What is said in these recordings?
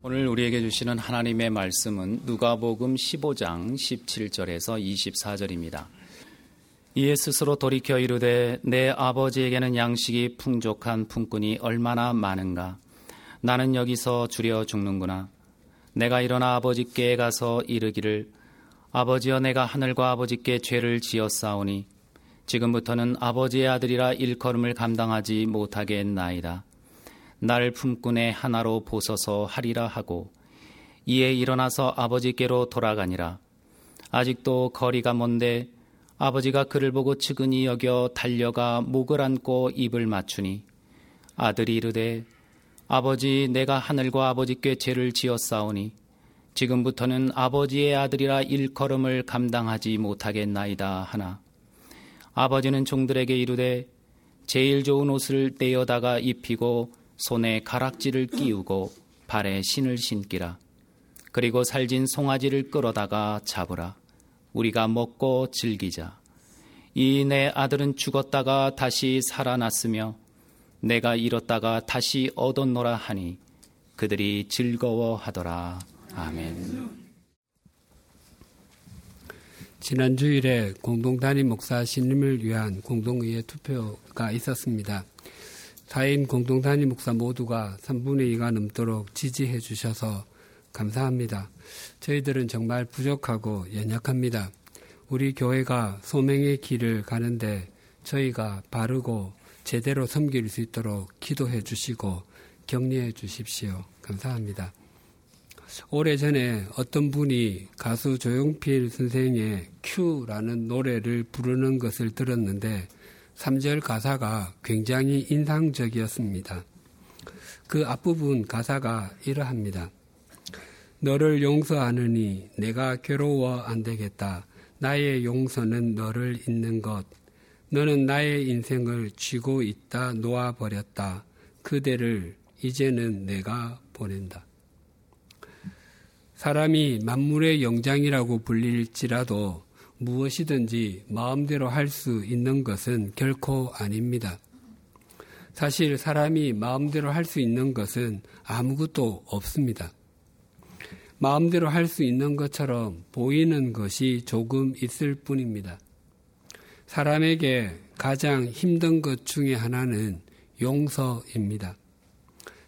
오늘 우리에게 주시는 하나님의 말씀은 누가복음 15장 17절에서 24절입니다. 이에 스스로 돌이켜 이르되 내 아버지에게는 양식이 풍족한 품꾼이 얼마나 많은가? 나는 여기서 줄여 죽는구나. 내가 일어나 아버지께 가서 이르기를 아버지여 내가 하늘과 아버지께 죄를 지었사오니 지금부터는 아버지의 아들이라 일컬음을 감당하지 못하겠나이다 날 품꾼의 하나로 보서서 하리라 하고 이에 일어나서 아버지께로 돌아가니라. 아직도 거리가 먼데 아버지가 그를 보고 측은히 여겨 달려가 목을 안고 입을 맞추니 아들이 이르되 아버지 내가 하늘과 아버지께 죄를 지었사오니 지금부터는 아버지의 아들이라 일컬음을 감당하지 못하겠나이다 하나 아버지는 종들에게 이르되 제일 좋은 옷을 떼어다가 입히고 손에 가락지를 끼우고 발에 신을 신기라. 그리고 살진 송아지를 끌어다가 잡으라. 우리가 먹고 즐기자. 이 내 아들은 죽었다가 다시 살아났으며 내가 잃었다가 다시 얻었노라 하니 그들이 즐거워하더라. 아멘. 지난 주일에 공동단임 목사 신임을 위한 공동의회 투표가 있었습니다. 4인 공동단임 목사 모두가 3분의 2가 넘도록 지지해 주셔서 감사합니다. 저희들은 정말 부족하고 연약합니다. 우리 교회가 소명의 길을 가는데 저희가 바르고 제대로 섬길 수 있도록 기도해 주시고 격려해 주십시오. 감사합니다. 오래전에 어떤 분이 가수 조용필 선생의 큐라는 노래를 부르는 것을 들었는데 3절 가사가 굉장히 인상적이었습니다. 그 앞부분 가사가 이러합니다. 너를 용서하느니 내가 괴로워 안 되겠다. 나의 용서는 너를 잊는 것. 너는 나의 인생을 쥐고 있다 놓아버렸다. 그대를 이제는 내가 보낸다. 사람이 만물의 영장이라고 불릴지라도 무엇이든지 마음대로 할 수 있는 것은 결코 아닙니다. 사실 사람이 마음대로 할 수 있는 것은 아무것도 없습니다. 마음대로 할 수 있는 것처럼 보이는 것이 조금 있을 뿐입니다. 사람에게 가장 힘든 것 중에 하나는 용서입니다.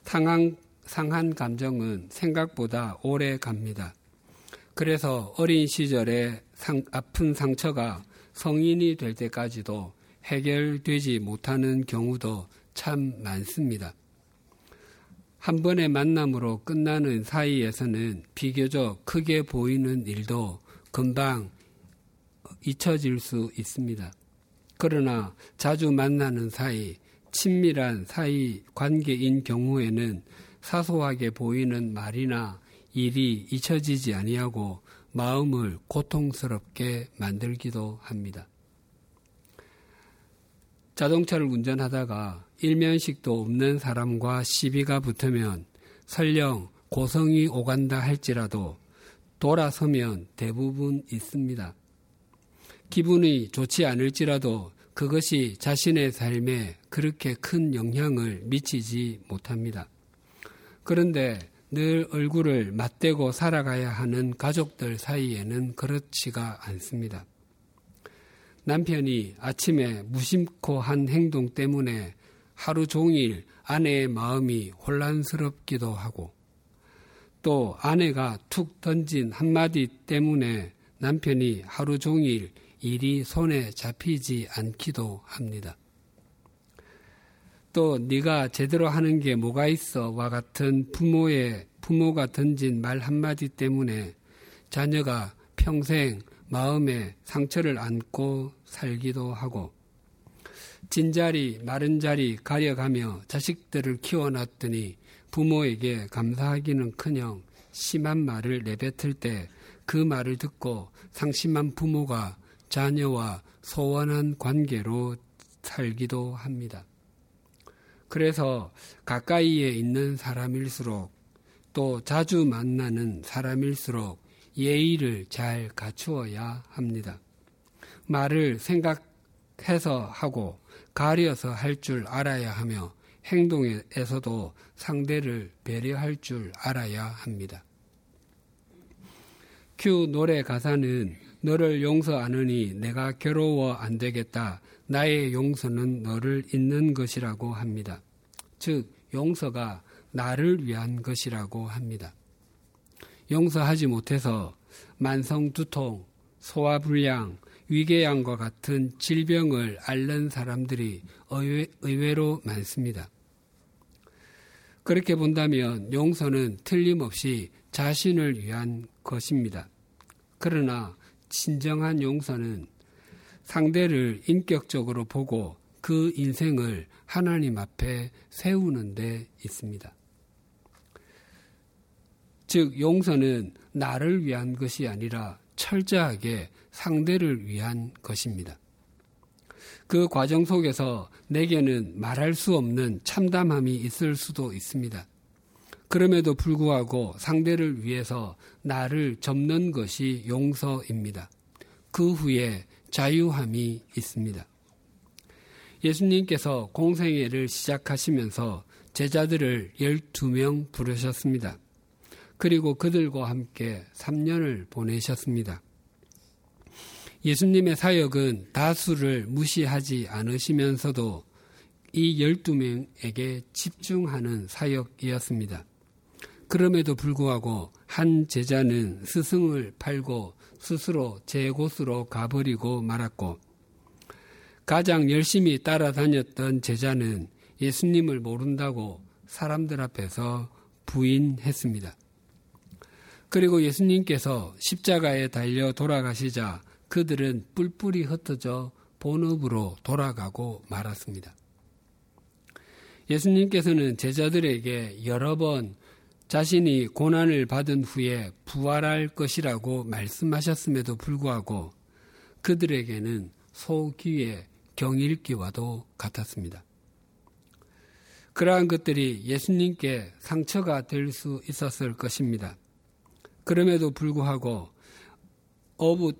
상한, 상한 감정은 생각보다 오래 갑니다. 그래서 어린 시절에 상, 아픈 상처가 성인이 될 때까지도 해결되지 못하는 경우도 참 많습니다. 한 번의 만남으로 끝나는 사이에서는 비교적 크게 보이는 일도 금방 잊혀질 수 있습니다. 그러나 자주 만나는 사이, 친밀한 사이 관계인 경우에는 사소하게 보이는 말이나 일이 잊혀지지 아니하고 마음을 고통스럽게 만들기도 합니다. 자동차를 운전하다가 일면식도 없는 사람과 시비가 붙으면 설령 고성이 오간다 할지라도 돌아서면 대부분 있습니다. 기분이 좋지 않을지라도 그것이 자신의 삶에 그렇게 큰 영향을 미치지 못합니다. 그런데 늘 얼굴을 맞대고 살아가야 하는 가족들 사이에는 그렇지가 않습니다. 남편이 아침에 무심코 한 행동 때문에 하루 종일 아내의 마음이 혼란스럽기도 하고 또 아내가 툭 던진 한마디 때문에 남편이 하루 종일 일이 손에 잡히지 않기도 합니다. 또 네가 제대로 하는 게 뭐가 있어와 같은 부모의 부모가 던진 말 한마디 때문에 자녀가 평생 마음에 상처를 안고 살기도 하고 진자리 마른 자리 가려가며 자식들을 키워놨더니 부모에게 감사하기는커녕 심한 말을 내뱉을 때 그 말을 듣고 상심한 부모가 자녀와 소원한 관계로 살기도 합니다. 그래서 가까이에 있는 사람일수록 또 자주 만나는 사람일수록 예의를 잘 갖추어야 합니다. 말을 생각해서 하고 가려서 할 줄 알아야 하며 행동에서도 상대를 배려할 줄 알아야 합니다. 큐 노래 가사는 너를 용서하느니 내가 괴로워 안 되겠다. 나의 용서는 너를 잇는 것이라고 합니다. 즉, 용서가 나를 위한 것이라고 합니다. 용서하지 못해서 만성 두통, 소화 불량, 위궤양과 같은 질병을 앓는 사람들이 의외 로 많습니다. 그렇게 본다면 용서는 틀림없이 자신을 위한 것입니다. 그러나 진정한 용서는 상대를 인격적으로 보고 그 인생을 하나님 앞에 세우는 데 있습니다. 즉, 용서는 나를 위한 것이 아니라 철저하게 상대를 위한 것입니다. 그 과정 속에서 내게는 말할 수 없는 참담함이 있을 수도 있습니다. 그럼에도 불구하고 상대를 위해서 나를 접는 것이 용서입니다. 그 후에 자유함이 있습니다. 예수님께서 공생애를 시작하시면서 제자들을 12명 부르셨습니다. 그리고 그들과 함께 3년을 보내셨습니다. 예수님의 사역은 다수를 무시하지 않으시면서도 이 12명에게 집중하는 사역이었습니다. 그럼에도 불구하고 한 제자는 스승을 팔고 스스로 제 곳으로 가버리고 말았고 가장 열심히 따라다녔던 제자는 예수님을 모른다고 사람들 앞에서 부인했습니다. 그리고 예수님께서 십자가에 달려 돌아가시자 그들은 뿔뿔이 흩어져 본업으로 돌아가고 말았습니다. 예수님께서는 제자들에게 여러 번 자신이 고난을 받은 후에 부활할 것이라고 말씀하셨음에도 불구하고 그들에게는 소귀의 경일기와도 같았습니다. 그러한 것들이 예수님께 상처가 될 수 있었을 것입니다. 그럼에도 불구하고 어부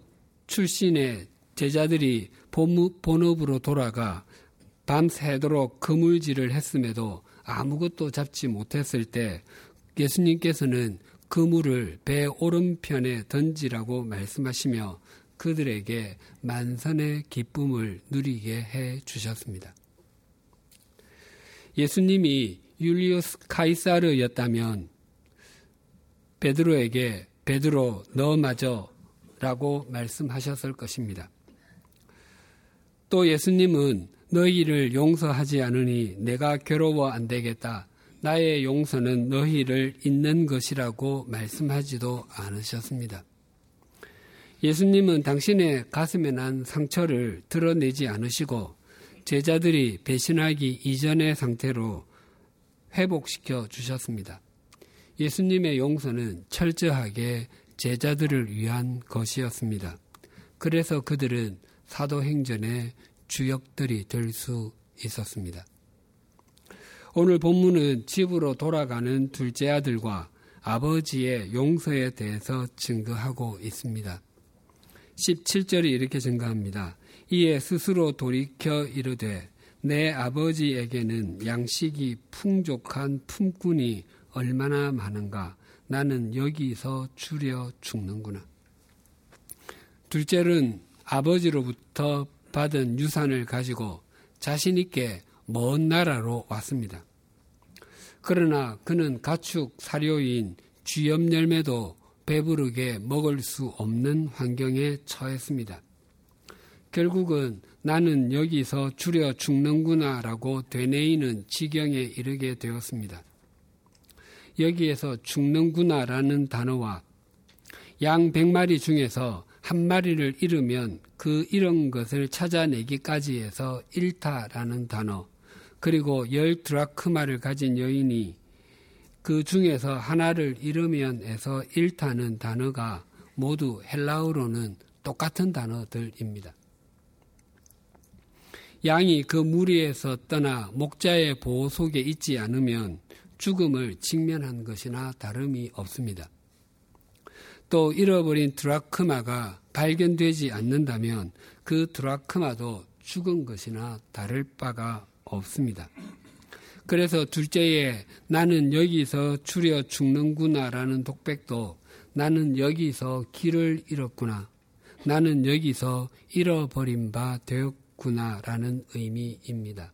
출신의 제자들이 본업으로 돌아가 밤새도록 그물질을 했음에도 아무것도 잡지 못했을 때 예수님께서는 그물을 배 오른편에 던지라고 말씀하시며 그들에게 만선의 기쁨을 누리게 해 주셨습니다. 예수님이 율리우스 카이사르였다면 베드로에게 베드로 너 마저라고 말씀하셨을 것입니다. 또 예수님은 너희를 용서하지 않으니 내가 괴로워 안 되겠다. 나의 용서는 너희를 잇는 것이라고 말씀하지도 않으셨습니다. 예수님은 당신의 가슴에 난 상처를 드러내지 않으시고 제자들이 배신하기 이전의 상태로 회복시켜 주셨습니다. 예수님의 용서는 철저하게 제자들을 위한 것이었습니다. 그래서 그들은 사도행전의 주역들이 될 수 있었습니다. 오늘 본문은 집으로 돌아가는 둘째 아들과 아버지의 용서에 대해서 증거하고 있습니다. 17절이 이렇게 증가합니다. 이에 스스로 돌이켜 이르되 내 아버지에게는 양식이 풍족한 품꾼이 얼마나 많은가 나는 여기서 줄여 죽는구나. 둘째는 아버지로부터 받은 유산을 가지고 자신있게 먼 나라로 왔습니다. 그러나 그는 가축 사료인 쥐염 열매도 배부르게 먹을 수 없는 환경에 처했습니다. 결국은 나는 여기서 줄여 죽는구나 라고 되뇌이는 지경에 이르게 되었습니다. 여기에서 죽는구나 라는 단어와 양 100마리 중에서 한 마리를 잃으면 그 잃은 것을 찾아내기까지 해서 일타라는 단어, 그리고 열 드라크마를 가진 여인이 그 중에서 하나를 잃으면에서 일타는 단어가 모두 헬라어로는 똑같은 단어들입니다. 양이 그 무리에서 떠나 목자의 보호 속에 있지 않으면 죽음을 직면한 것이나 다름이 없습니다. 또 잃어버린 드라크마가 발견되지 않는다면 그 드라크마도 죽은 것이나 다를 바가 없습니다. 그래서 둘째에 나는 여기서 추려 죽는구나라는 독백도 나는 여기서 길을 잃었구나. 나는 여기서 잃어버린 바 되었구나라는 의미입니다.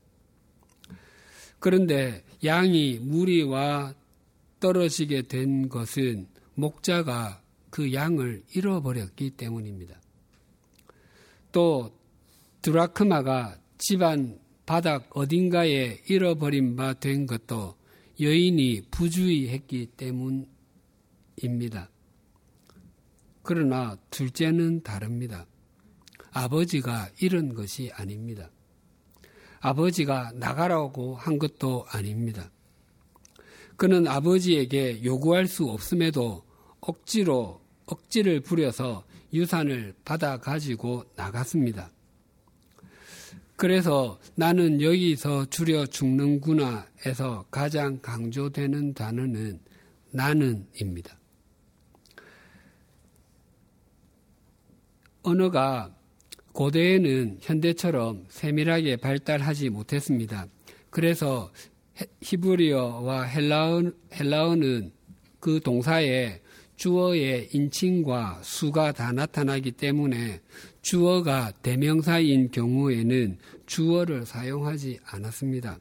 그런데 양이 무리와 떨어지게 된 것은 목자가 그 양을 잃어버렸기 때문입니다. 또 드라크마가 집안 바닥 어딘가에 잃어버린 바 된 것도 여인이 부주의했기 때문입니다. 그러나 둘째는 다릅니다. 아버지가 잃은 것이 아닙니다. 아버지가 나가라고 한 것도 아닙니다. 그는 아버지에게 요구할 수 없음에도 억지로 억지를 부려서 유산을 받아 가지고 나갔습니다. 그래서 나는 여기서 줄여 죽는구나 에서 가장 강조되는 단어는 나는입니다. 언어가 고대에는 현대처럼 세밀하게 발달하지 못했습니다. 그래서 히브리어와 헬라어, 헬라어는 그 동사에 주어의 인칭과 수가 다 나타나기 때문에 주어가 대명사인 경우에는 주어를 사용하지 않았습니다.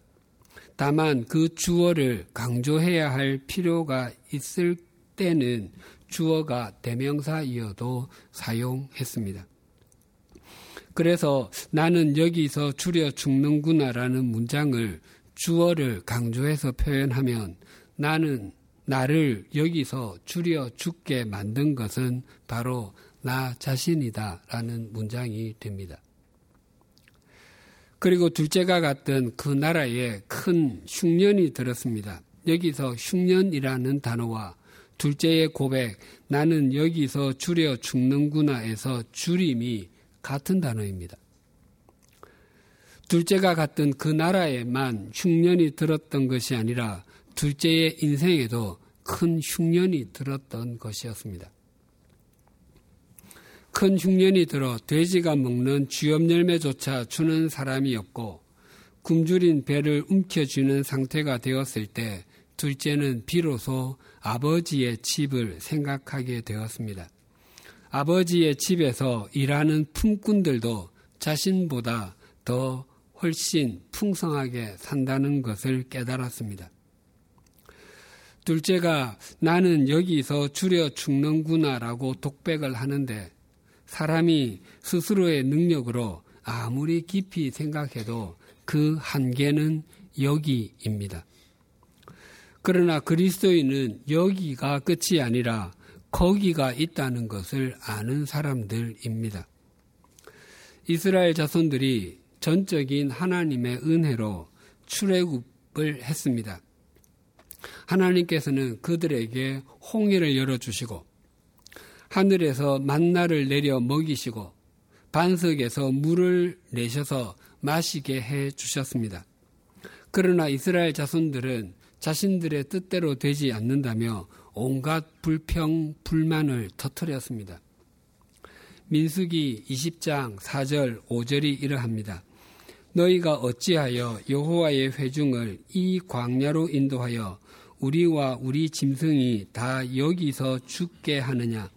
다만 그 주어를 강조해야 할 필요가 있을 때는 주어가 대명사이어도 사용했습니다. 그래서 나는 여기서 줄여 죽는구나라는 문장을 주어를 강조해서 표현하면 나는 나를 여기서 줄여 죽게 만든 것은 바로 나 자신이다 라는 문장이 됩니다. 그리고 둘째가 갔던 그 나라에 큰 흉년이 들었습니다. 여기서 흉년이라는 단어와 둘째의 고백, 나는 여기서 줄여 죽는구나에서 줄임이 같은 단어입니다. 둘째가 갔던 그 나라에만 흉년이 들었던 것이 아니라 둘째의 인생에도 큰 흉년이 들었던 것이었습니다. 큰 흉년이 들어 돼지가 먹는 쥐염 열매조차 주는 사람이 없고 굶주린 배를 움켜쥐는 상태가 되었을 때 둘째는 비로소 아버지의 집을 생각하게 되었습니다. 아버지의 집에서 일하는 품꾼들도 자신보다 더 훨씬 풍성하게 산다는 것을 깨달았습니다. 둘째가 나는 여기서 줄여 죽는구나라고 독백을 하는데 사람이 스스로의 능력으로 아무리 깊이 생각해도 그 한계는 여기입니다. 그러나 그리스도인은 여기가 끝이 아니라 거기가 있다는 것을 아는 사람들입니다. 이스라엘 자손들이 전적인 하나님의 은혜로 출애굽을 했습니다. 하나님께서는 그들에게 홍해를 열어주시고 하늘에서 만나를 내려 먹이시고 반석에서 물을 내셔서 마시게 해 주셨습니다. 그러나 이스라엘 자손들은 자신들의 뜻대로 되지 않는다며 온갖 불평, 불만을 터뜨렸습니다. 민수기 20장 4절, 5절이 이러합니다. 너희가 어찌하여 여호와의 회중을 이 광야로 인도하여 우리와 우리 짐승이 다 여기서 죽게 하느냐?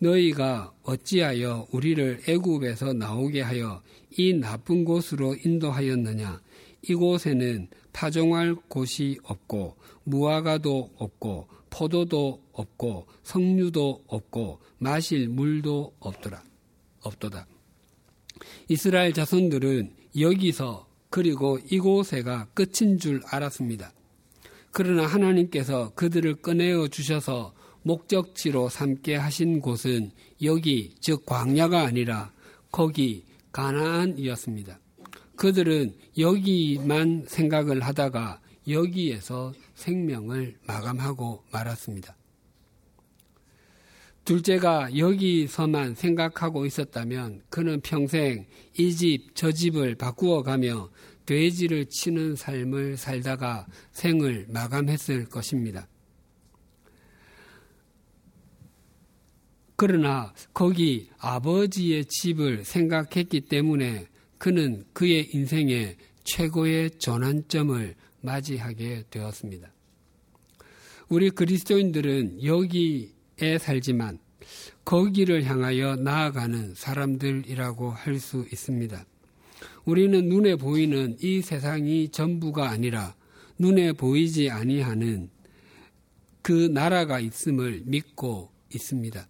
너희가 어찌하여 우리를 애굽에서 나오게 하여 이 나쁜 곳으로 인도하였느냐? 이곳에는 파종할 곳이 없고 무화과도 없고 포도도 없고 석류도 없고 마실 물도 없더라. 없도다. 이스라엘 자손들은 여기서 그리고 이곳에가 끝인 줄 알았습니다. 그러나 하나님께서 그들을 꺼내어 주셔서 목적지로 삼게 하신 곳은 여기 즉 광야가 아니라 거기 가나안이었습니다. 그들은 여기만 생각을 하다가 여기에서 생명을 마감하고 말았습니다. 둘째가 여기서만 생각하고 있었다면 그는 평생 이 집, 저 집을 바꾸어 가며 돼지를 치는 삶을 살다가 생을 마감했을 것입니다. 그러나 거기 아버지의 집을 생각했기 때문에 그는 그의 인생의 최고의 전환점을 맞이하게 되었습니다. 우리 그리스도인들은 여기에 살지만 거기를 향하여 나아가는 사람들이라고 할 수 있습니다. 우리는 눈에 보이는 이 세상이 전부가 아니라 눈에 보이지 아니하는 그 나라가 있음을 믿고 있습니다.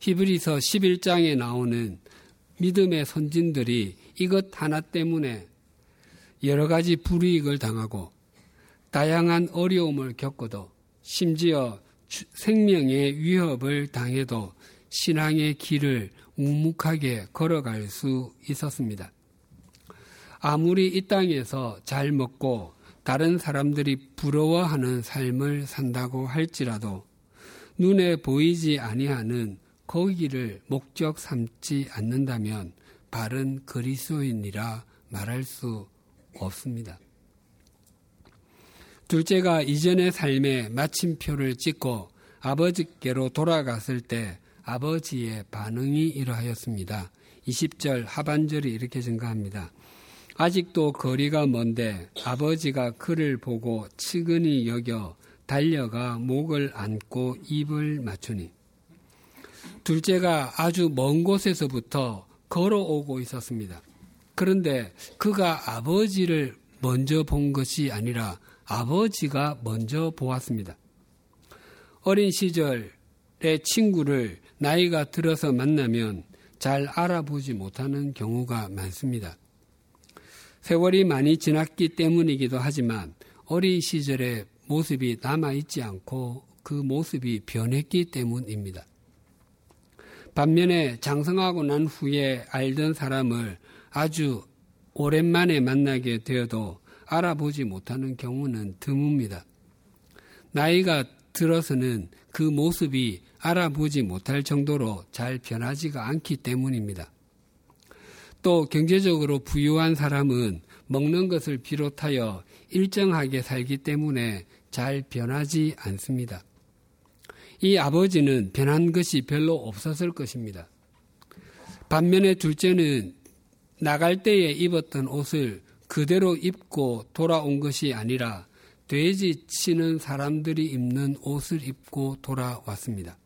히브리서 11장에 나오는 믿음의 선진들이 이것 하나 때문에 여러 가지 불이익을 당하고 다양한 어려움을 겪어도 심지어 생명의 위협을 당해도 신앙의 길을 묵묵하게 걸어갈 수 있었습니다. 아무리 이 땅에서 잘 먹고 다른 사람들이 부러워하는 삶을 산다고 할지라도 눈에 보이지 아니하는 거기를 목적 삼지 않는다면 바른 그리스도인이라 말할 수 없습니다. 둘째가 이전의 삶의 마침표를 찍고 아버지께로 돌아갔을 때 아버지의 반응이 이러하였습니다. 20절 하반절이 이렇게 증가합니다. 아직도 거리가 먼데 아버지가 그를 보고 측은히 여겨 달려가 목을 안고 입을 맞추니 둘째가 아주 먼 곳에서부터 걸어오고 있었습니다. 그런데 그가 아버지를 먼저 본 것이 아니라 아버지가 먼저 보았습니다. 어린 시절의 친구를 나이가 들어서 만나면 잘 알아보지 못하는 경우가 많습니다. 세월이 많이 지났기 때문이기도 하지만 어린 시절의 모습이 남아있지 않고 그 모습이 변했기 때문입니다. 반면에 장성하고 난 후에 알던 사람을 아주 오랜만에 만나게 되어도 알아보지 못하는 경우는 드뭅니다. 나이가 들어서는 그 모습이 알아보지 못할 정도로 잘 변하지가 않기 때문입니다. 또 경제적으로 부유한 사람은 먹는 것을 비롯하여 일정하게 살기 때문에 잘 변하지 않습니다. 이 아버지는 변한 것이 별로 없었을 것입니다. 반면에 둘째는 나갈 때에 입었던 옷을 그대로 입고 돌아온 것이 아니라 돼지 치는 사람들이 입는 옷을 입고 돌아왔습니다.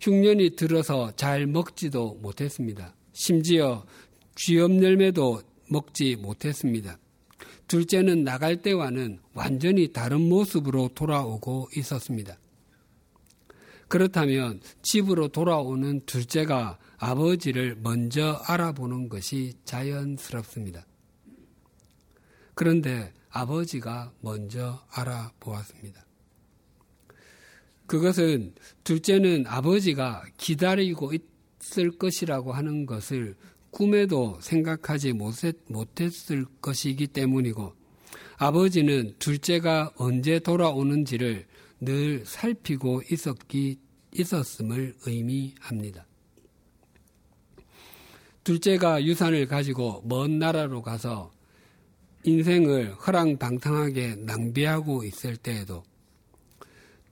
흉년이 들어서 잘 먹지도 못했습니다. 심지어 쥐염 열매도 먹지 못했습니다. 둘째는 나갈 때와는 완전히 다른 모습으로 돌아오고 있었습니다. 그렇다면 집으로 돌아오는 둘째가 아버지를 먼저 알아보는 것이 자연스럽습니다. 그런데 아버지가 먼저 알아보았습니다. 그것은 둘째는 아버지가 기다리고 있을 것이라고 하는 것을 꿈에도 생각하지 못했을 것이기 때문이고 아버지는 둘째가 언제 돌아오는지를 늘 살피고 있었기, 있었음을 의미합니다. 둘째가 유산을 가지고 먼 나라로 가서 인생을 허랑방탕하게 낭비하고 있을 때에도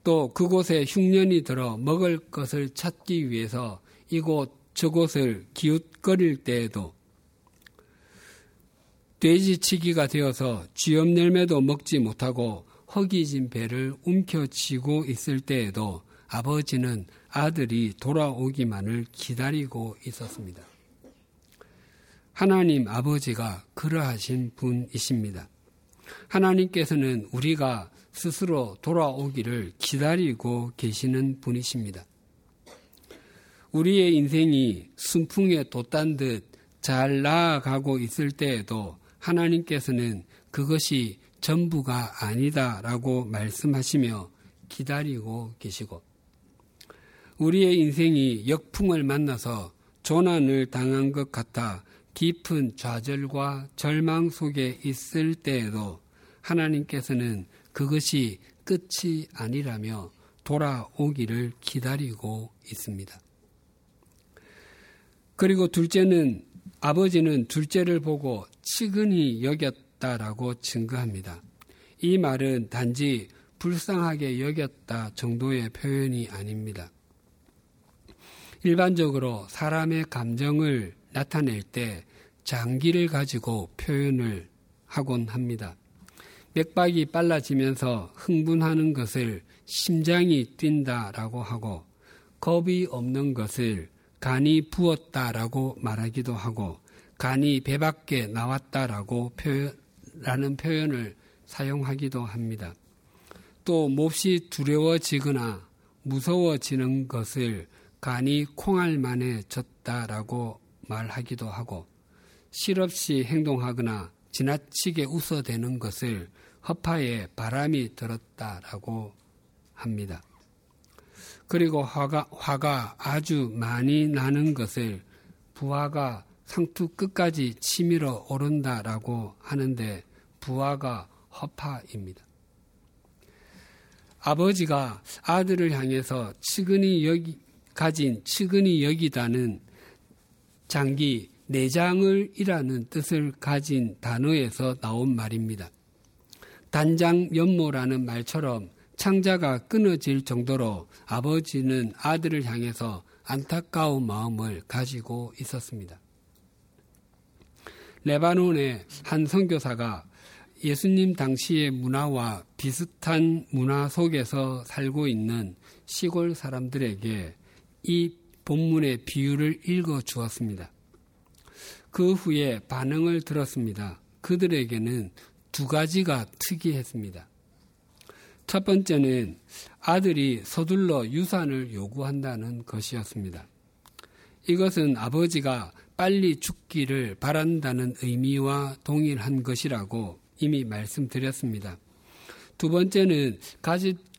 또 그곳에 흉년이 들어 먹을 것을 찾기 위해서 이곳 저곳을 기웃거릴 때에도 돼지치기가 되어서 쥐염 열매도 먹지 못하고 허기진 배를 움켜쥐고 있을 때에도 아버지는 아들이 돌아오기만을 기다리고 있었습니다. 하나님 아버지가 그러하신 분이십니다. 하나님께서는 우리가 스스로 돌아오기를 기다리고 계시는 분이십니다. 우리의 인생이 순풍에 돛단 듯 잘 나아가고 있을 때에도 하나님께서는 그것이 전부가 아니다라고 말씀하시며 기다리고 계시고 우리의 인생이 역풍을 만나서 조난을 당한 것 같아 깊은 좌절과 절망 속에 있을 때에도 하나님께서는 그것이 끝이 아니라며 돌아오기를 기다리고 있습니다. 그리고 둘째는 아버지는 둘째를 보고 치근히 여겼다라고 증거합니다. 이 말은 단지 불쌍하게 여겼다 정도의 표현이 아닙니다. 일반적으로 사람의 감정을 나타낼 때 장기를 가지고 표현을 하곤 합니다. 맥박이 빨라지면서 흥분하는 것을 심장이 뛴다라고 하고 겁이 없는 것을 간이 부었다라고 말하기도 하고 간이 배 밖에 나왔다라고 표현, 라는 표현을 사용하기도 합니다. 또 몹시 두려워지거나 무서워지는 것을 간이 콩알만에 졌다라고 말하기도 하고 실없이 행동하거나 지나치게 웃어대는 것을 허파에 바람이 들었다라고 합니다. 그리고 화가, 화가 아주 많이 나는 것을 부하가 상투 끝까지 치밀어 오른다라고 하는데 부하가 허파입니다. 아버지가 아들을 향해서 측은히 가진 측은히 여기다는 장기 내장을 이라는 뜻을 가진 단어에서 나온 말입니다. 단장 연모라는 말처럼 창자가 끊어질 정도로 아버지는 아들을 향해서 안타까운 마음을 가지고 있었습니다. 레바논의 한 선교사가 예수님 당시의 문화와 비슷한 문화 속에서 살고 있는 시골 사람들에게 이 본문의 비유를 읽어 주었습니다. 그 후에 반응을 들었습니다. 그들에게는 두 가지가 특이했습니다. 첫 번째는 아들이 서둘러 유산을 요구한다는 것이었습니다. 이것은 아버지가 빨리 죽기를 바란다는 의미와 동일한 것이라고 이미 말씀드렸습니다. 두 번째는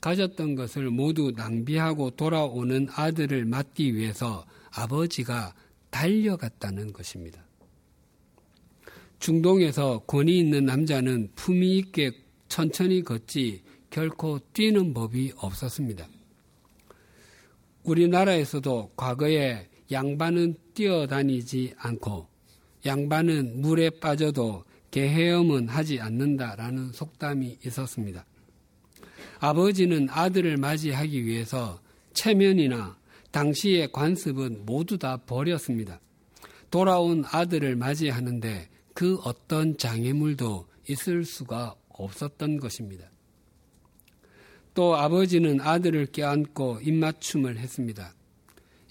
가졌던 것을 모두 낭비하고 돌아오는 아들을 맞기 위해서 아버지가 달려갔다는 것입니다. 중동에서 권위 있는 남자는 품위 있게 천천히 걷지 결코 뛰는 법이 없었습니다. 우리나라에서도 과거에 양반은 뛰어다니지 않고 양반은 물에 빠져도 개헤엄은 하지 않는다라는 속담이 있었습니다. 아버지는 아들을 맞이하기 위해서 체면이나 당시의 관습은 모두 다 버렸습니다. 돌아온 아들을 맞이하는데 그 어떤 장애물도 있을 수가 없었던 것입니다. 또 아버지는 아들을 껴안고 입맞춤을 했습니다.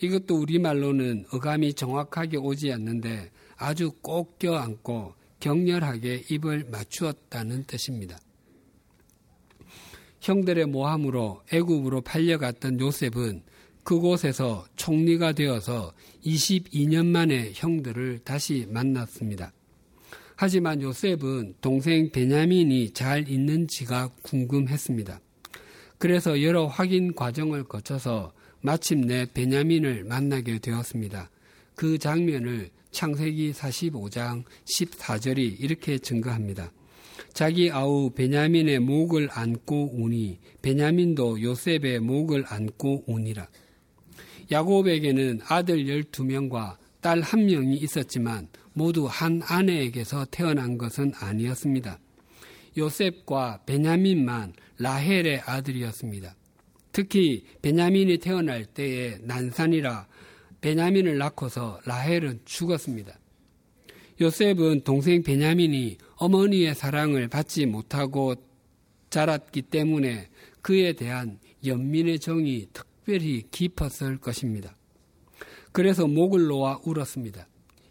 이것도 우리말로는 어감이 정확하게 오지 않는데 아주 꼭 껴안고 격렬하게 입을 맞추었다는 뜻입니다. 형들의 모함으로 애굽으로 팔려갔던 요셉은 그곳에서 총리가 되어서 22년 만에 형들을 다시 만났습니다. 하지만 요셉은 동생 베냐민이 잘 있는지가 궁금했습니다. 그래서 여러 확인 과정을 거쳐서 마침내 베냐민을 만나게 되었습니다. 그 장면을 창세기 45장 14절이 이렇게 증거합니다. 자기 아우 베냐민의 목을 안고 우니 베냐민도 요셉의 목을 안고 우니라. 야곱에게는 아들 12명과 딸한 명이 있었지만 모두 한 아내에게서 태어난 것은 아니었습니다. 요셉과 베냐민만 라헬의 아들이었습니다. 특히 베냐민이 태어날 때에 난산이라 베냐민을 낳고서 라헬은 죽었습니다. 요셉은 동생 베냐민이 어머니의 사랑을 받지 못하고 자랐기 때문에 그에 대한 연민의 정이 특별히 깊었을 것입니다. 그래서 목을 놓아 울었습니다.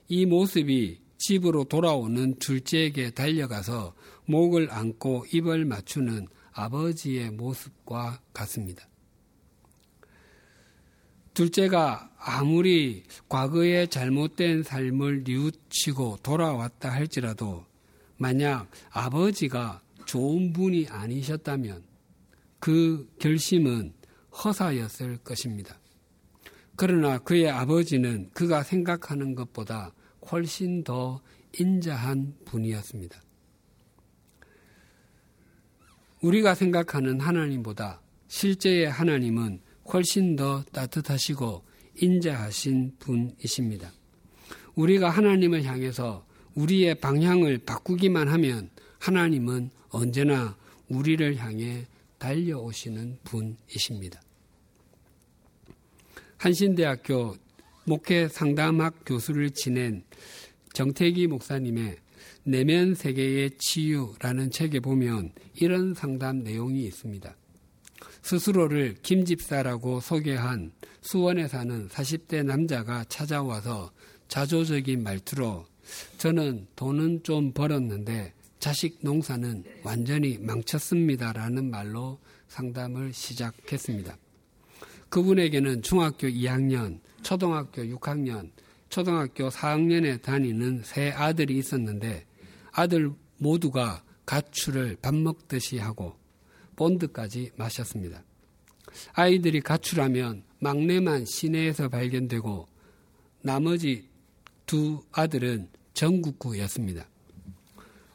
이 모습이 집으로 돌아오는 둘째에게 달려가서 목을 안고 입을 맞추는 아버지의 모습과 같습니다. 둘째가 아무리 과거의 잘못된 삶을 뉘우치고 돌아왔다 할지라도 만약 아버지가 좋은 분이 아니셨다면 그 결심은 허사였을 것입니다. 그러나 그의 아버지는 그가 생각하는 것보다 훨씬 더 인자한 분이었습니다. 우리가 생각하는 하나님보다 실제의 하나님은 훨씬 더 따뜻하시고 인자하신 분이십니다. 우리가 하나님을 향해서 우리의 방향을 바꾸기만 하면 하나님은 언제나 우리를 향해 달려오시는 분이십니다. 한신대학교 목회 상담학 교수를 지낸 정태기 목사님의 내면 세계의 치유라는 책에 보면 이런 상담 내용이 있습니다. 스스로를 김집사라고 소개한 수원에 사는 40대 남자가 찾아와서 자조적인 말투로 저는 돈은 좀 벌었는데 자식 농사는 완전히 망쳤습니다라는 말로 상담을 시작했습니다. 그분에게는 중학교 2학년, 초등학교 6학년, 초등학교 4학년에 다니는 세 아들이 있었는데 아들 모두가 가출을 밥 먹듯이 하고 본드까지 마셨습니다. 아이들이 가출하면 막내만 시내에서 발견되고 나머지 두 아들은 전국구였습니다.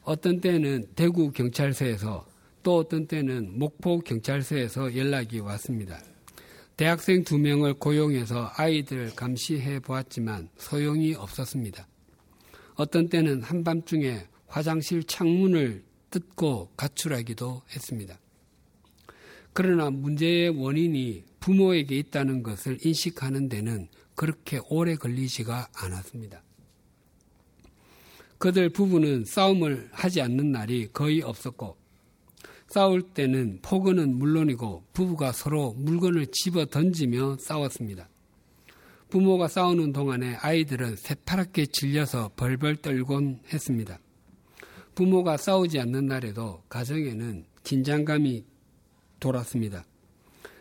어떤 때는 대구 경찰서에서 또 어떤 때는 목포 경찰서에서 연락이 왔습니다. 대학생 두 명을 고용해서 아이들 감시해 보았지만 소용이 없었습니다. 어떤 때는 한밤중에 화장실 창문을 뜯고 가출하기도 했습니다. 그러나 문제의 원인이 부모에게 있다는 것을 인식하는 데는 그렇게 오래 걸리지가 않았습니다. 그들 부부는 싸움을 하지 않는 날이 거의 없었고 싸울 때는 폭언은 물론이고 부부가 서로 물건을 집어 던지며 싸웠습니다. 부모가 싸우는 동안에 아이들은 새파랗게 질려서 벌벌 떨곤 했습니다. 부모가 싸우지 않는 날에도 가정에는 긴장감이 돌았습니다.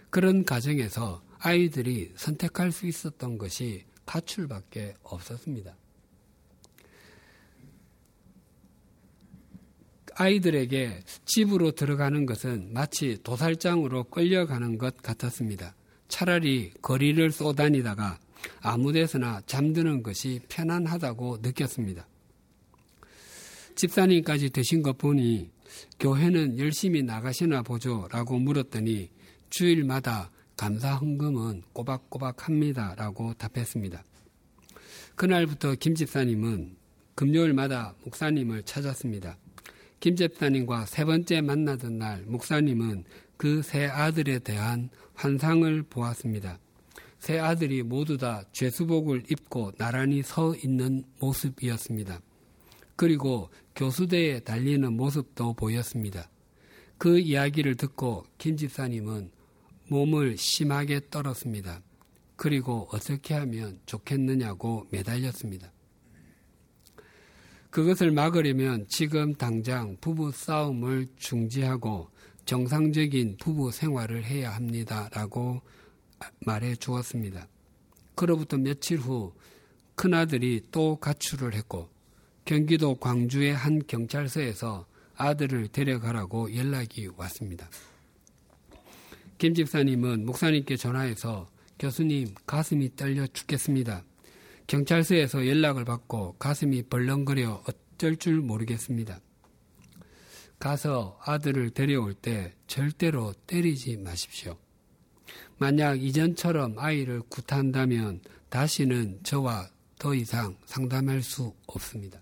그런 가정에서 아이들이 선택할 수 있었던 것이 가출밖에 없었습니다. 아이들에게 집으로 들어가는 것은 마치 도살장으로 끌려가는 것 같았습니다. 차라리 거리를 쏘다니다가 아무 데서나 잠드는 것이 편안하다고 느꼈습니다. 집사님까지 되신 것 보니 교회는 열심히 나가시나 보죠 라고 물었더니 주일마다 감사 헌금은 꼬박꼬박 합니다 라고 답했습니다. 그날부터 김 집사님은 금요일마다 목사님을 찾았습니다. 김 집사님과 세 번째 만나던 날 목사님은 그 세 아들에 대한 환상을 보았습니다. 세 아들이 모두 다 죄수복을 입고 나란히 서 있는 모습이었습니다. 그리고 교수대에 달리는 모습도 보였습니다. 그 이야기를 듣고 김 집사님은 몸을 심하게 떨었습니다. 그리고 어떻게 하면 좋겠느냐고 매달렸습니다. 그것을 막으려면 지금 당장 부부 싸움을 중지하고 정상적인 부부 생활을 해야 합니다. 라고 말해 주었습니다. 그로부터 며칠 후 큰아들이 또 가출을 했고 경기도 광주의 한 경찰서에서 아들을 데려가라고 연락이 왔습니다. 김 집사님은 목사님께 전화해서 교수님 가슴이 떨려 죽겠습니다. 경찰서에서 연락을 받고 가슴이 벌렁거려 어쩔 줄 모르겠습니다. 가서 아들을 데려올 때 절대로 때리지 마십시오. 만약 이전처럼 아이를 구타한다면 다시는 저와 더 이상 상담할 수 없습니다.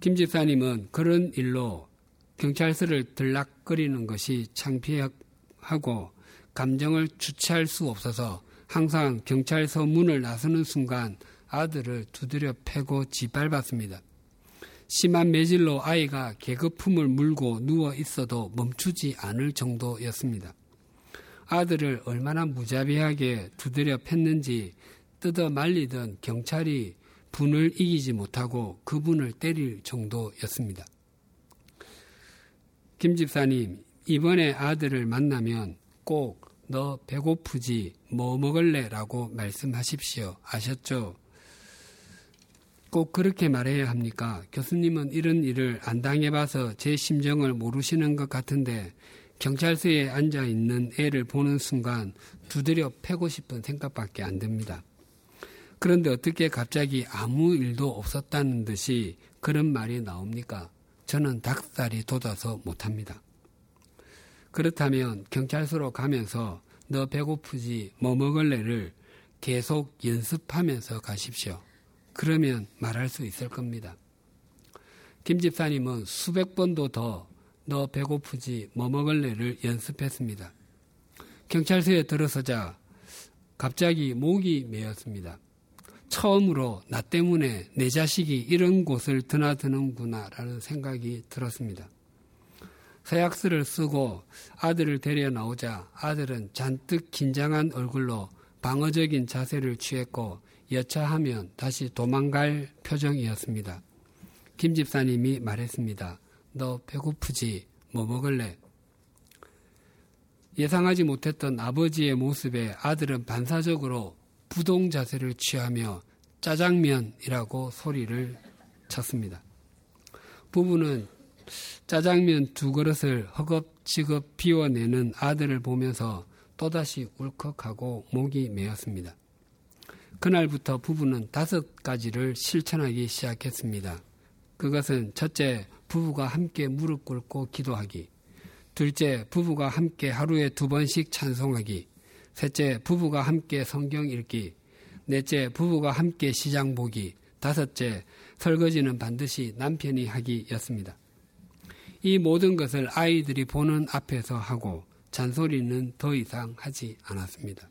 김 집사님은 그런 일로 경찰서를 들락거리는 것이 창피하고 감정을 주체할 수 없어서 항상 경찰서 문을 나서는 순간 아들을 두드려 패고 짓밟았습니다. 심한 매질로 아이가 개거품을 물고 누워 있어도 멈추지 않을 정도였습니다. 아들을 얼마나 무자비하게 두드려 팼는지 뜯어 말리던 경찰이 분을 이기지 못하고 그분을 때릴 정도였습니다. 김 집사님, 이번에 아들을 만나면 꼭 너 배고프지 뭐 먹을래? 라고 말씀하십시오. 아셨죠? 꼭 그렇게 말해야 합니까? 교수님은 이런 일을 안 당해봐서 제 심정을 모르시는 것 같은데 경찰서에 앉아 있는 애를 보는 순간 두드려 패고 싶은 생각밖에 안 듭니다. 그런데 어떻게 갑자기 아무 일도 없었다는 듯이 그런 말이 나옵니까? 저는 닭살이 돋아서 못합니다. 그렇다면 경찰서로 가면서 너 배고프지 뭐 먹을래를 계속 연습하면서 가십시오. 그러면 말할 수 있을 겁니다. 김 집사님은 수백 번도 더 너 배고프지 뭐 먹을래를 연습했습니다. 경찰서에 들어서자 갑자기 목이 메었습니다. 처음으로 나 때문에 내 자식이 이런 곳을 드나드는구나라는 생각이 들었습니다. 서약서를 쓰고 아들을 데려 나오자 아들은 잔뜩 긴장한 얼굴로 방어적인 자세를 취했고 여차하면 다시 도망갈 표정이었습니다. 김 집사님이 말했습니다. 너 배고프지? 뭐 먹을래? 예상하지 못했던 아버지의 모습에 아들은 반사적으로 부동 자세를 취하며 짜장면이라고 소리를 쳤습니다. 부부는 짜장면 두 그릇을 허겁지겁 비워내는 아들을 보면서 또다시 울컥하고 목이 메었습니다. 그날부터 부부는 다섯 가지를 실천하기 시작했습니다. 그것은 첫째, 부부가 함께 무릎 꿇고 기도하기. 둘째, 부부가 함께 하루에 두 번씩 찬송하기. 셋째, 부부가 함께 성경 읽기. 넷째, 부부가 함께 시장 보기. 다섯째, 설거지는 반드시 남편이 하기였습니다. 이 모든 것을 아이들이 보는 앞에서 하고 잔소리는 더 이상 하지 않았습니다.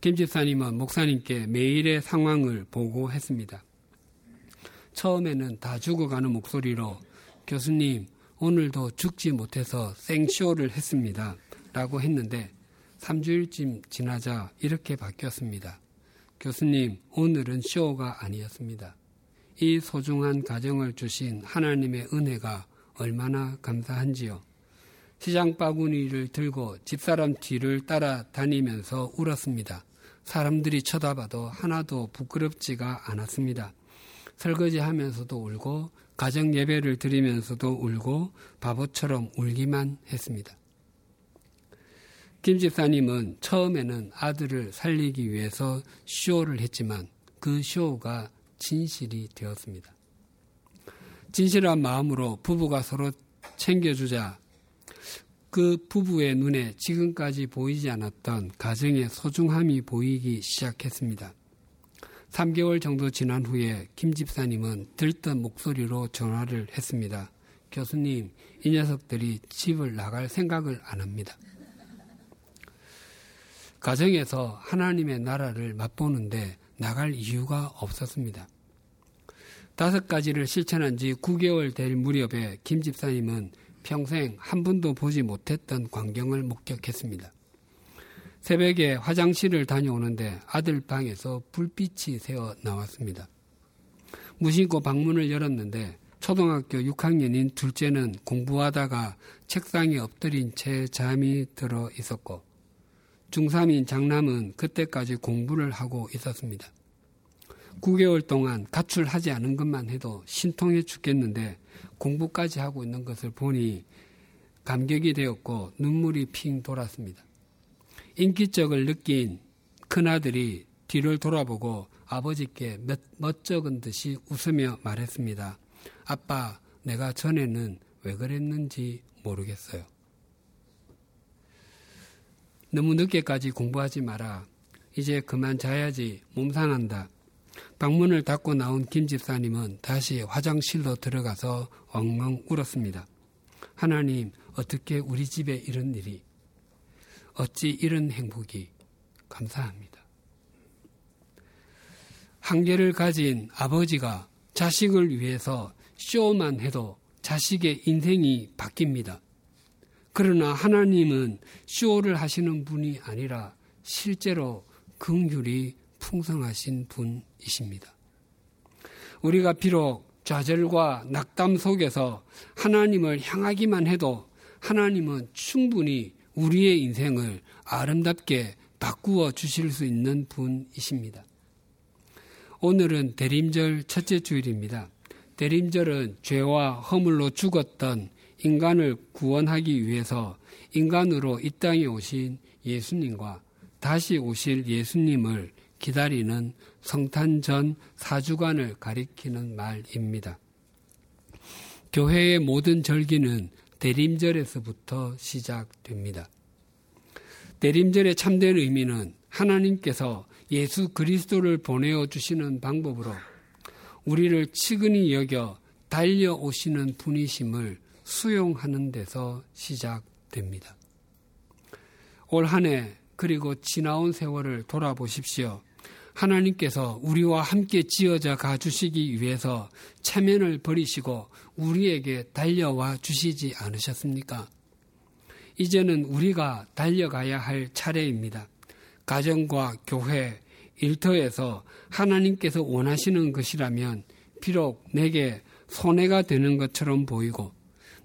김 집사님은 목사님께 매일의 상황을 보고했습니다. 처음에는 다 죽어가는 목소리로 교수님, 오늘도 죽지 못해서 생쇼를 했습니다. 라고 했는데 3주일쯤 지나자 이렇게 바뀌었습니다. 교수님, 오늘은 쇼가 아니었습니다. 이 소중한 가정을 주신 하나님의 은혜가 얼마나 감사한지요. 시장 바구니를 들고 집사람 뒤를 따라다니면서 울었습니다. 사람들이 쳐다봐도 하나도 부끄럽지가 않았습니다. 설거지 하면서도 울고 가정 예배를 드리면서도 울고 바보처럼 울기만 했습니다. 김 집사님은 처음에는 아들을 살리기 위해서 쇼를 했지만 그 쇼가 진실이 되었습니다. 진실한 마음으로 부부가 서로 챙겨주자 그 부부의 눈에 지금까지 보이지 않았던 가정의 소중함이 보이기 시작했습니다. 3개월 정도 지난 후에 김 집사님은 들뜬 목소리로 전화를 했습니다. 교수님, 이 녀석들이 집을 나갈 생각을 안 합니다. 가정에서 하나님의 나라를 맛보는데 나갈 이유가 없었습니다. 다섯 가지를 실천한 지 9개월 될 무렵에 김 집사님은 평생 한 번도 보지 못했던 광경을 목격했습니다. 새벽에 화장실을 다녀오는데 아들 방에서 불빛이 새어 나왔습니다. 무심코 방문을 열었는데 초등학교 6학년인 둘째는 공부하다가 책상에 엎드린 채 잠이 들어 있었고 중3인 장남은 그때까지 공부를 하고 있었습니다. 9개월 동안 가출하지 않은 것만 해도 신통해 죽겠는데 공부까지 하고 있는 것을 보니 감격이 되었고 눈물이 핑 돌았습니다. 인기적을 느낀 큰아들이 뒤를 돌아보고 아버지께 멋, 멋쩍은 듯이 웃으며 말했습니다. 아빠, 내가 전에는 왜 그랬는지 모르겠어요. 너무 늦게까지 공부하지 마라. 이제 그만 자야지. 몸 상한다. 방문을 닫고 나온 김 집사님은 다시 화장실로 들어가서 엉엉 울었습니다. 하나님, 어떻게 우리 집에 이런 일이, 어찌 이런 행복이 감사합니다. 한계를 가진 아버지가 자식을 위해서 쇼만 해도 자식의 인생이 바뀝니다. 그러나 하나님은 쇼를 하시는 분이 아니라 실제로 긍휼이 풍성하신 분이십니다. 우리가 비록 좌절과 낙담 속에서 하나님을 향하기만 해도 하나님은 충분히 우리의 인생을 아름답게 바꾸어 주실 수 있는 분이십니다. 오늘은 대림절 첫째 주일입니다. 대림절은 죄와 허물로 죽었던 인간을 구원하기 위해서 인간으로 이 땅에 오신 예수님과 다시 오실 예수님을 기다리는 성탄 전 4주간을 가리키는 말입니다. 교회의 모든 절기는 대림절에서부터 시작됩니다. 대림절의 참된 의미는 하나님께서 예수 그리스도를 보내어 주시는 방법으로 우리를 치근히 여겨 달려오시는 분이심을 수용하는 데서 시작됩니다. 올 한 해 그리고 지나온 세월을 돌아보십시오. 하나님께서 우리와 함께 지어져 가 주시기 위해서 체면을 버리시고 우리에게 달려와 주시지 않으셨습니까? 이제는 우리가 달려가야 할 차례입니다. 가정과 교회, 일터에서 하나님께서 원하시는 것이라면 비록 내게 손해가 되는 것처럼 보이고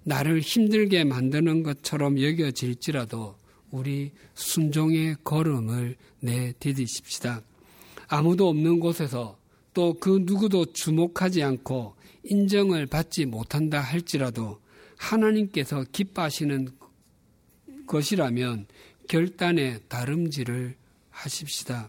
나를 힘들게 만드는 것처럼 여겨질지라도 우리 순종의 걸음을 내디디십시다. 아무도 없는 곳에서 또 그 누구도 주목하지 않고 인정을 받지 못한다 할지라도 하나님께서 기뻐하시는 것이라면 결단의 다름질을 하십시다.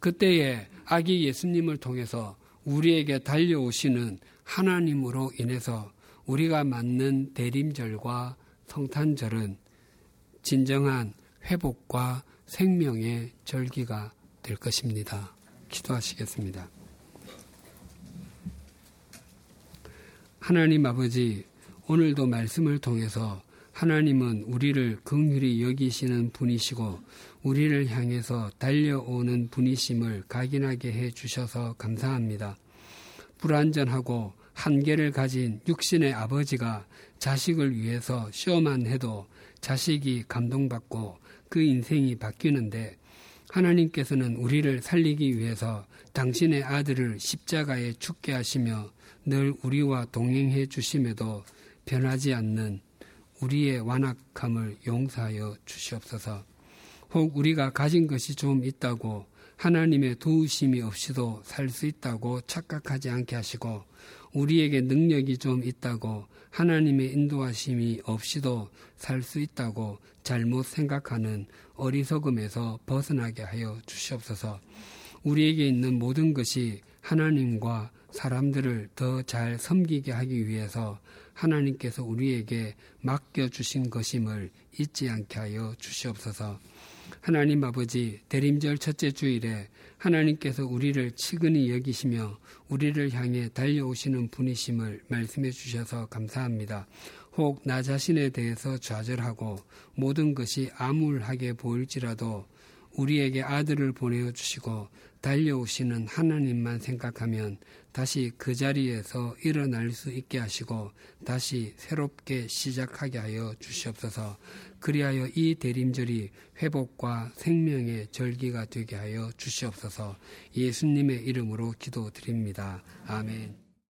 그때에 아기 예수님을 통해서 우리에게 달려오시는 하나님으로 인해서 우리가 맞는 대림절과 성탄절은 진정한 회복과 생명의 절기가 될 것입니다. 기도하시겠습니다. 하나님 아버지, 오늘도 말씀을 통해서 하나님은 우리를 긍휼히 여기시는 분이시고 우리를 향해서 달려오는 분이심을 각인하게 해 주셔서 감사합니다. 불완전하고 한계를 가진 육신의 아버지가 자식을 위해서 시험만 해도 자식이 감동받고 그 인생이 바뀌는데 하나님께서는 우리를 살리기 위해서 당신의 아들을 십자가에 죽게 하시며 늘 우리와 동행해 주심에도 변하지 않는 우리의 완악함을 용서하여 주시옵소서. 혹 우리가 가진 것이 좀 있다고 하나님의 도우심이 없이도 살 수 있다고 착각하지 않게 하시고 우리에게 능력이 좀 있다고 하나님의 인도하심이 없이도 살 수 있다고 잘못 생각하는 어리석음에서 벗어나게 하여 주시옵소서. 우리에게 있는 모든 것이 하나님과 사람들을 더 잘 섬기게 하기 위해서 하나님께서 우리에게 맡겨주신 것임을 잊지 않게 하여 주시옵소서. 하나님 아버지 대림절 첫째 주일에 하나님께서 우리를 치근히 여기시며 우리를 향해 달려오시는 분이심을 말씀해 주셔서 감사합니다. 혹 나 자신에 대해서 좌절하고 모든 것이 암울하게 보일지라도 우리에게 아들을 보내어 주시고 달려오시는 하나님만 생각하면 다시 그 자리에서 일어날 수 있게 하시고 다시 새롭게 시작하게 하여 주시옵소서. 그리하여 이 대림절이 회복과 생명의 절기가 되게 하여 주시옵소서. 예수님의 이름으로 기도드립니다. 아멘.